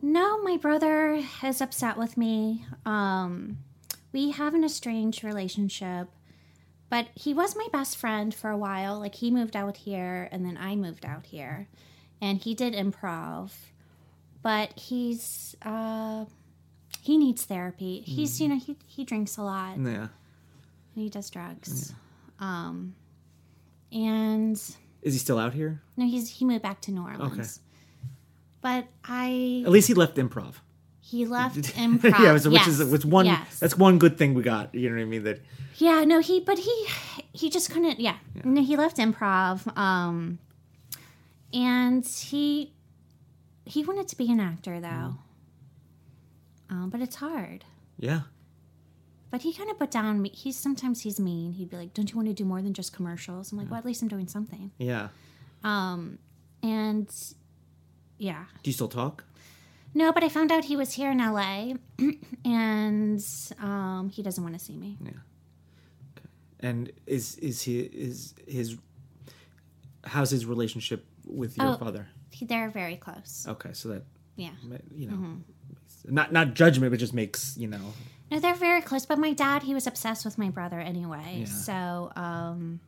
no, my brother is upset with me. Um we have an estranged relationship. But he was my best friend for a while. Like he moved out here and then I moved out here. And he did improv. But he's uh he needs therapy. He's you know, he he drinks a lot and Yeah. he does drugs. Um and Is he still out here? no, he's he moved back to New Orleans. Okay. But I At least he left improv. He left improv. yeah, so which yes. is which one? Yes. That's one good thing we got. You know what I mean? That yeah. No, he but he he just couldn't. Yeah, no, he left improv. Um, and he he wanted to be an actor though. Um, but it's hard. yeah. But he kind of put down. me- He's sometimes he's mean. He'd be like, "Don't you want to do more than just commercials?" I'm like, "Well, at least I'm doing something." Yeah. And yeah, Do you still talk? no. But I found out he was here in LA, and um, he doesn't want to see me. Yeah. Okay. And is is he is his how's his relationship with your Oh. father? They're very close. Okay, so that Yeah. you know, Mm-hmm. not not judgment, but just makes you know. No, they're very close. But my dad, he was obsessed with my brother anyway. Yeah. So um,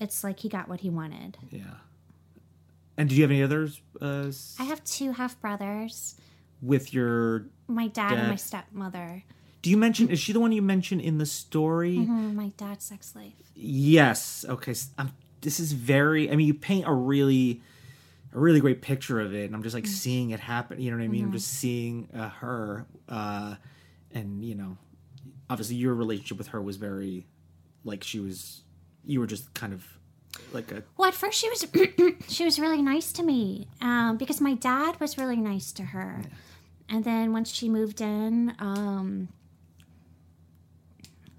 it's like he got what he wanted. Yeah. And did you have any others uh, s- I have two half brothers. with your? My dad, and my stepmother. Do you mention? Is she the one you mentioned in the story? Mm, My dad's sex life. Yes. Okay. I'm, this is very. I mean, you paint a really, a really great picture of it, and I'm just like seeing it happen. You know what I mean? I'm just seeing uh, her, uh, and you know, obviously your relationship with her was very, like she was. You were just kind of like a Well, at first she was she was really nice to me um, because my dad was really nice to her, and then once she moved in, um,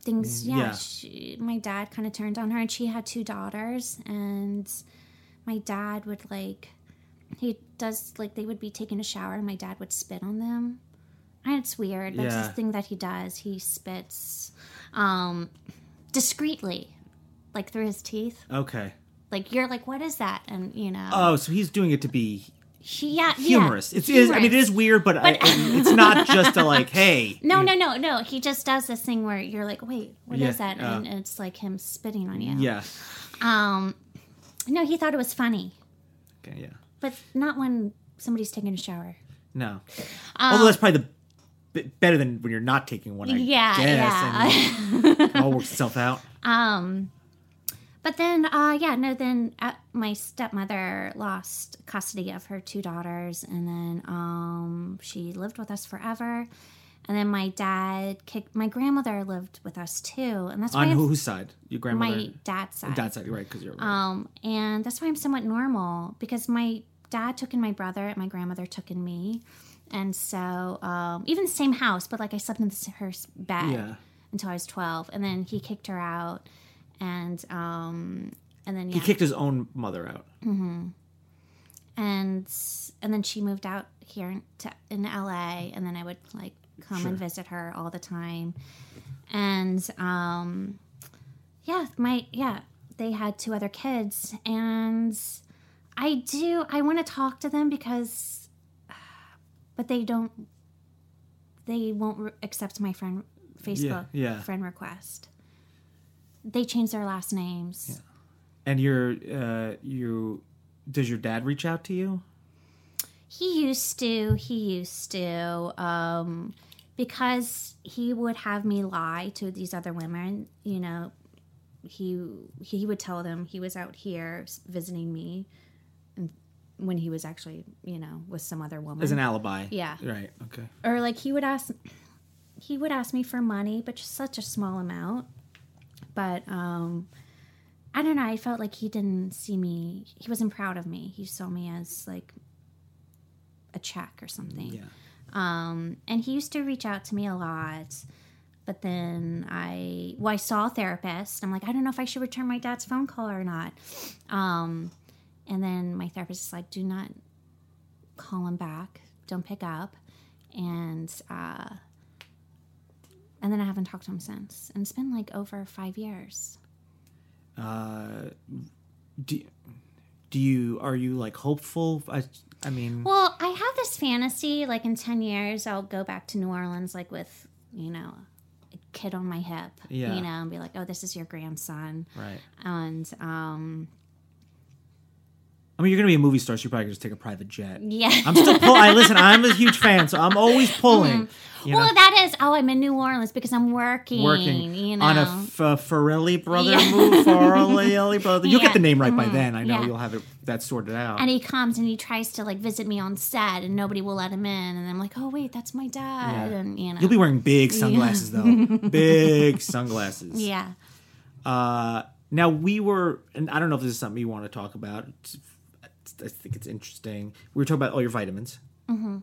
things yeah, yeah. She, my dad kind of turned on her, and she had two daughters, and my dad would like he does like they would be taking a shower, and my dad would spit on them, it's weird. That's Yeah. this thing that he does. He spits um, discreetly, like through his teeth. Okay. Like you're like, what is that? And you know, Oh, so he's doing it to be he, yeah, humorous. Yeah, It's, it's I mean, it humorous. is weird, but, I, it's not just a like, hey. No, no, no, no. He just does this thing where you're like, wait, what is Yeah, that? uh, and it's like him spitting on you. Yeah. Um, no, he thought it was funny, Okay. Yeah. but not when somebody's taking a shower. No. Although that's probably the better than when you're not taking one. I Yeah, guess, yeah. all works itself out. Um, but then, uh, yeah, no, then uh, my stepmother lost custody of her two daughters, and then um, she lived with us forever. And then my dad kicked. My grandmother lived with us too, and that's why On I'm, whose side? Your grandmother. my dad's side. Dad's side, right? Because you're right. Um, and that's why I'm somewhat normal because my dad took in my brother and my grandmother took in me. And so, um, even the same house, but like I slept in this, her bed Yeah. until I was 12. And then he kicked her out. And, um, and then, yeah. he kicked his own mother out. and, and then she moved out here to, in LA. And then I would like come and visit her all the time. And, um, yeah, my, yeah, they had two other kids. And, I do. I want to talk to them because, but they don't. They won't re- accept my friend Facebook yeah. friend request. They changed their last names. Yeah. And you're, uh, you, does your dad reach out to you? He used to. He used to. Um, because he would have me lie to these other women. You know, he he would tell them he was out here visiting me, when he was actually, you know, with some other woman. As an alibi. Yeah. Right. Okay. or like he would ask he would ask me for money but just such a small amount but um i don't know i felt like he didn't see me he wasn't proud of me he saw me as like a check or something Yeah. um and he used to reach out to me a lot but then i well i saw a therapist i'm like i don't know if i should return my dad's phone call or not um and then my therapist is like do not call him back don't pick up and uh and then i haven't talked to him since and it's been like over five years Uh, do, do you, are you like hopeful? I, I mean, well i have this fantasy like in 10 years i'll go back to new orleans like with you know a kid on my hip Yeah. you know and be like oh this is your grandson right. and um I mean, you're to be a movie star, so you probably just take a private jet. yeah I'm still pull. I listen. I'm a huge fan, so I'm always pulling. Know, well that is oh i'm in new orleans because i'm working working you know on a F- Farrelly brother Yeah. movie. Farrelly brother. You'll Yeah. get the name right by then. I know Yeah. you'll have it that sorted out. and he comes and he tries to like visit me on set and nobody will let him in and i'm like oh wait that's my dad and you know You'll be wearing big sunglasses though. big sunglasses. yeah Uh, now we were, and I don't know if this is something you want to talk about. I think it's interesting. We were talking about all your vitamins. Mm-hmm.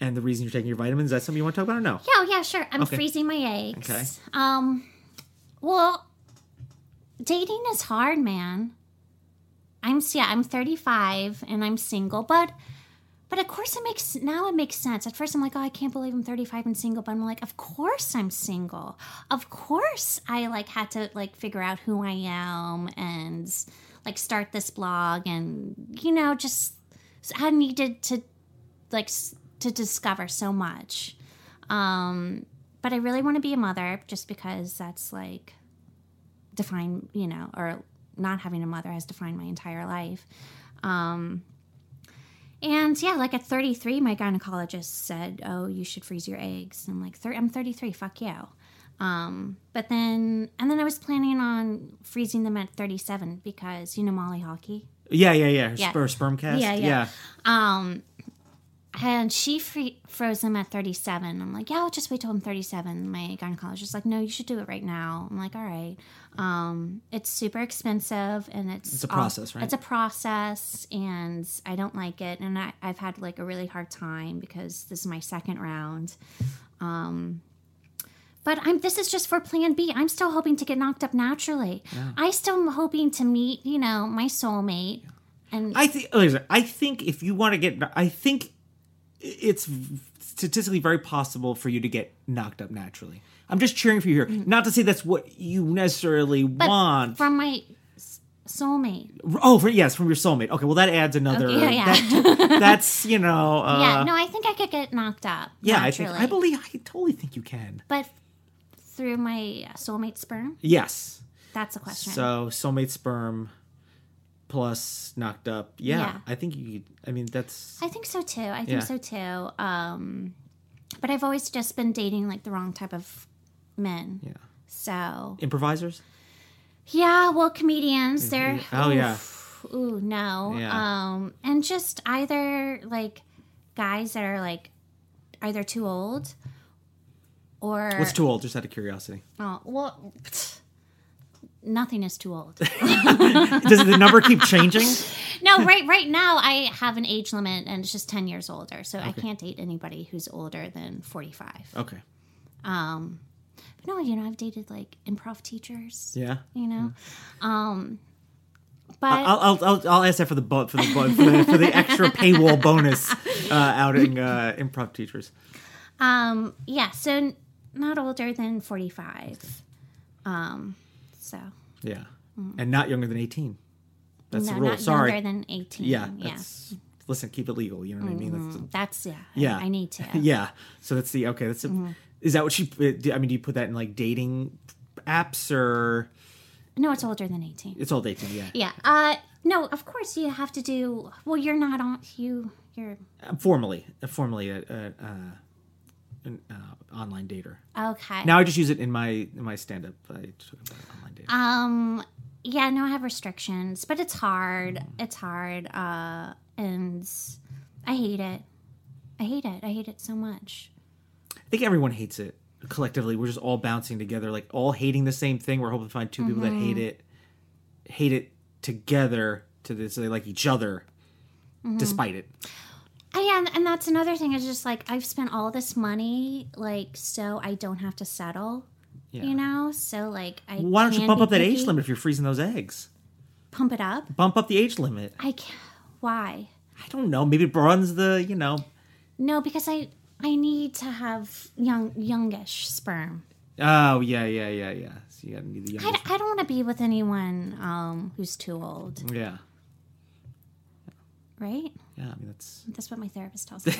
And the reason you're taking your vitamins, is that something you want to talk about or no? Yeah, yeah, sure. I'm Okay. freezing my eggs. Okay. Um, well, dating is hard, man. I'm yeah, I'm 35 and I'm single, but but of course it makes now it makes sense. At first I'm like, oh, I can't believe I'm 35 and single, but I'm like, of course I'm single. Of course I like had to like figure out who I am and like start this blog and you know just I needed to like to discover so much. Um, but I really want to be a mother just because that's like defined, you know, or not having a mother has defined my entire life. Um, and yeah, like at 33, my gynecologist said, "Oh, you should freeze your eggs." I'm like, "I'm 33. Fuck you." Um, but then, and then I was planning on freezing them at 37 because you know Molly Hockey. Yeah, yeah, yeah. Her Yeah. Sper, sperm cast. Yeah, yeah. Um, and she free- froze them at 37. I'm like, yeah, I'll just wait till I'm 37. My gynecologist is like, no, you should do it right now. I'm like, all right. Um, it's super expensive and it's It's a all- process, right? It's a process, and I don't like it. And I, I've had like a really hard time because this is my second round. Um, but I'm. This is just for Plan B. I'm still hoping to get knocked up naturally. I still am hoping to meet, you know, my soulmate. And I think. Listen, I think if you want to get, I think it's statistically very possible for you to get knocked up naturally. I'm just cheering for you here. Not to say that's what you necessarily But want. from my soulmate. oh, for, yes, from your soulmate. Okay, well that adds another. Okay, yeah, yeah. that- that's you know. Uh, yeah, no, I think I could get knocked up. Yeah, I think. I believe I totally think you can. But through my soulmate sperm, Yes. that's a question. So soulmate sperm plus knocked up. Yeah, Yeah. I think you. could- I mean, that's I think so too. I think Yeah. so too. Um, but I've always just been dating like the wrong type of men. yeah. So Improvisers. yeah, well, comedians, they're Oh yeah. oof, ooh no. Yeah. Um, and just either like guys that are like either too old or What's too old? Just out of curiosity. oh well. Nothing is too old. Does the number keep changing? no, right right now I have an age limit and it's just 10 years older. So I can't date anybody who's older than 45. Okay. Um but no, you know, I've dated like improv teachers, Yeah. you know. Um but I'll, I'll, I'll, I'll ask that for the bo- for the, bo- for the for the extra paywall bonus uh, outing uh, improv teachers. um yeah, so not older than 45. Um so Yeah, and not younger than eighteen. That's Mm. no, the rule. not Sorry. younger than 18. yeah. yeah. Listen, keep it legal. You know what I mean? That's, That's yeah. Yeah. I, I need to. yeah. So that's the okay. That's a, Mm-hmm. is that what she? I mean, do you put that in like dating apps or No, it's older than 18. it's all dating? Yeah. Yeah. Uh no, of course you have to do well you're not on you you're I'm formally, uh, formally a, a, uh, an uh, online dater. okay. Now I just use it in my in my stand up. I about online dating. Um yeah, no, I have restrictions, but it's hard. It's hard. Uh and I hate it. I hate it. I hate it so much. I think everyone hates it collectively. We're just all bouncing together, like all hating the same thing. We're hoping to find 2 people that hate Mm-hmm. it, hate it together to this. So they like each other, Mm-hmm. despite it. Yeah, and, and that's another thing is just like I've spent all this money like so I don't have to settle. Yeah. You know? So like I Why don't you bump up that age limit if you're freezing those eggs? Pump it up? Bump up the age limit. I can't. Why? I don't know. Maybe it runs the you know. No, because I I need to have young youngish sperm. Oh yeah, yeah, yeah, yeah. So you gotta need the I. I don't want to be with anyone um, who's too old, Yeah, Right? Yeah, I mean, that's. That's what my therapist tells me.